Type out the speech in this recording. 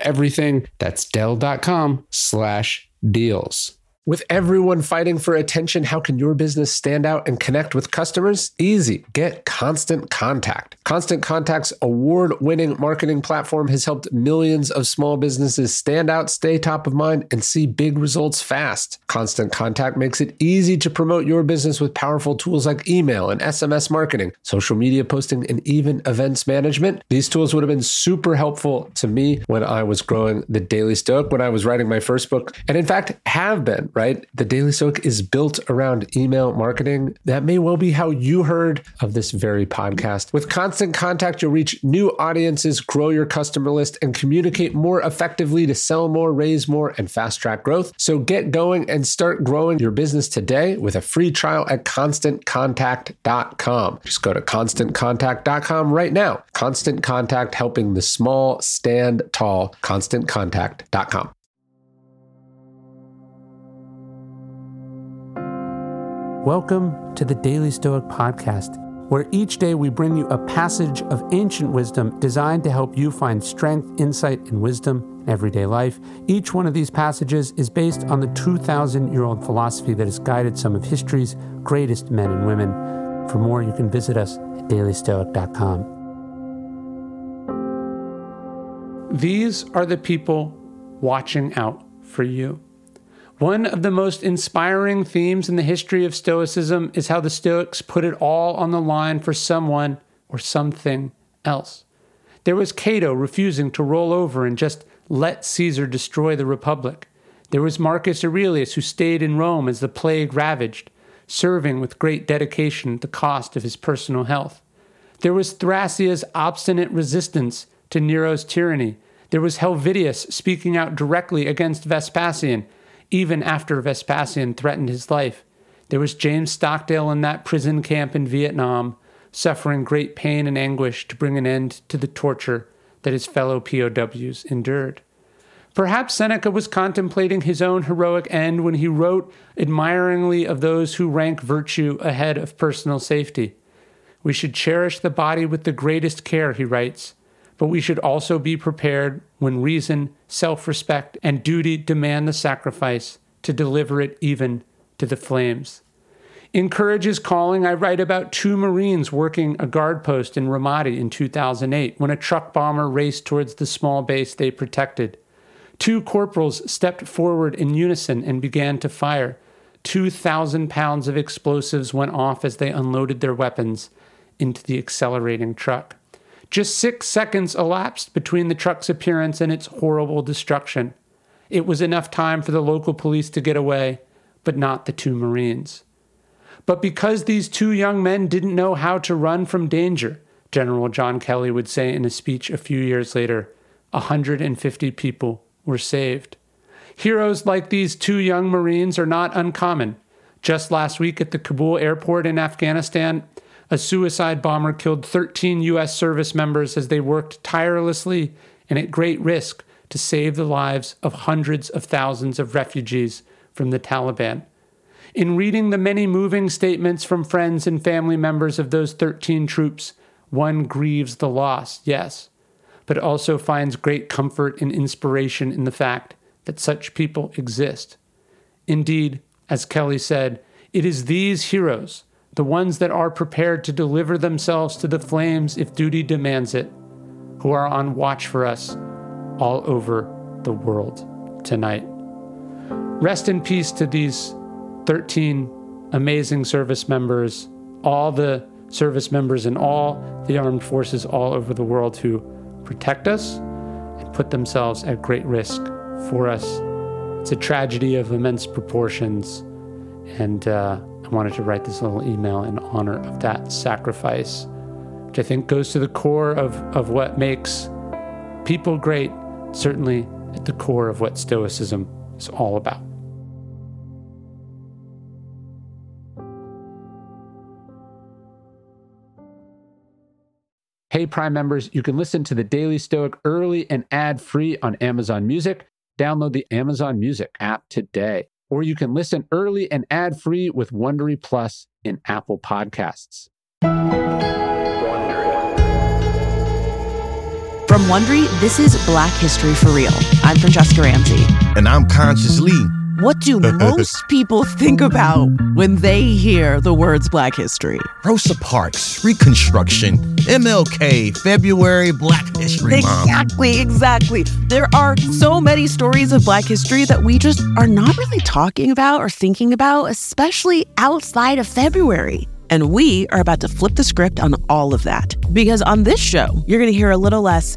everything. That's Dell.com slash deals. With everyone fighting for attention, how can your business stand out and connect with customers? Easy. Get Constant Contact. Constant Contact's award winning marketing platform has helped millions of small businesses stand out, stay top of mind, and see big results fast. Constant Contact makes it easy to promote your business with powerful tools like email and SMS marketing, social media posting, and even events management. These tools would have been super helpful to me when I was growing the Daily Stoic, when I was writing my first book, and in fact, have been right? The Daily Stoic is built around email marketing. That may well be how you heard of this very podcast. With constant contact, you'll reach new audiences, grow your customer list, and communicate more effectively to sell more, raise more, and fast track growth. So get going and start growing your business today with a free trial at constantcontact.com. Just go to constantcontact.com right now. Constant Contact helping the small stand tall. ConstantContact.com. Welcome to the Daily Stoic Podcast, where each day we bring you a passage of ancient wisdom designed to help you find strength, insight, and wisdom everyday life. Each one of these passages is based on the 2,000 year old philosophy that has guided some of history's greatest men and women. For more, you can visit us at dailystoic.com. These are the people watching out for you. One of the most inspiring themes in the history of Stoicism is how the Stoics put it all on the line for someone or something else. There was Cato refusing to roll over and just let Caesar destroy the Republic. There was Marcus Aurelius, who stayed in Rome as the plague ravaged, serving with great dedication at the cost of his personal health. There was Thrasea obstinate resistance to Nero's tyranny. There was Helvidius speaking out directly against Vespasian even after Vespasian threatened his life. There was James Stockdale in that prison camp in Vietnam, suffering great pain and anguish to bring an end to the torture that his fellow POWs endured. Perhaps Seneca was contemplating his own heroic end when he wrote admiringly of those who rank virtue ahead of personal safety. We should cherish the body with the greatest care, he writes, but we should also be prepared when reason, self respect, and duty demand the sacrifice to deliver it even to the flames. In Courage is Calling, I write about two Marines working a guard post in Ramadi in 2008 when a truck bomber raced towards the small base they protected. Two corporals stepped forward in unison and began to fire. 2,000 pounds of explosives went off as they unloaded their weapons into the accelerating truck. Just six seconds elapsed between the truck's appearance and its horrible destruction. It was enough time for the local police to get away, but not the two Marines. But because these two young men didn't know how to run from danger, General John Kelly would say in a speech a few years later, 150 people were saved. Heroes like these two young Marines are not uncommon. Just last week at the Kabul airport in Afghanistan, a suicide bomber killed 13 U.S. service members as they worked tirelessly and at great risk to save the lives of hundreds of thousands of refugees from the Taliban. In reading the many moving statements from friends and family members of those 13 troops, one grieves the loss, yes, but also finds great comfort and inspiration in the fact that such people exist. Indeed, as Kelly said, it is these heroes the ones that are prepared to deliver themselves to the flames if duty demands it, who are on watch for us all over the world tonight. Rest in peace to these 13 amazing service members, all the service members in all the armed forces all over the world who protect us and put themselves at great risk for us. It's a tragedy of immense proportions, and uh, I wanted to write this little email in honor of that sacrifice, which I think goes to the core of, of what makes people great certainly at the core of what Stoicism is all about. Hey, Prime members, you can listen to the Daily Stoic early and ad free on Amazon Music. Download the Amazon Music app today. Or you can listen early and ad free with Wondery Plus in Apple Podcasts. From Wondery, this is Black History for Real. I'm Franchesca Ramsey. And I'm Conscious Lee. What do most people think about when they hear the words Black History? Rosa Parks, Reconstruction, MLK, February, Black History Month. Exactly, exactly. There are so many stories of Black history that we just are not really talking about or thinking about, especially outside of February. And we are about to flip the script on all of that. Because on this show, you're going to hear a little less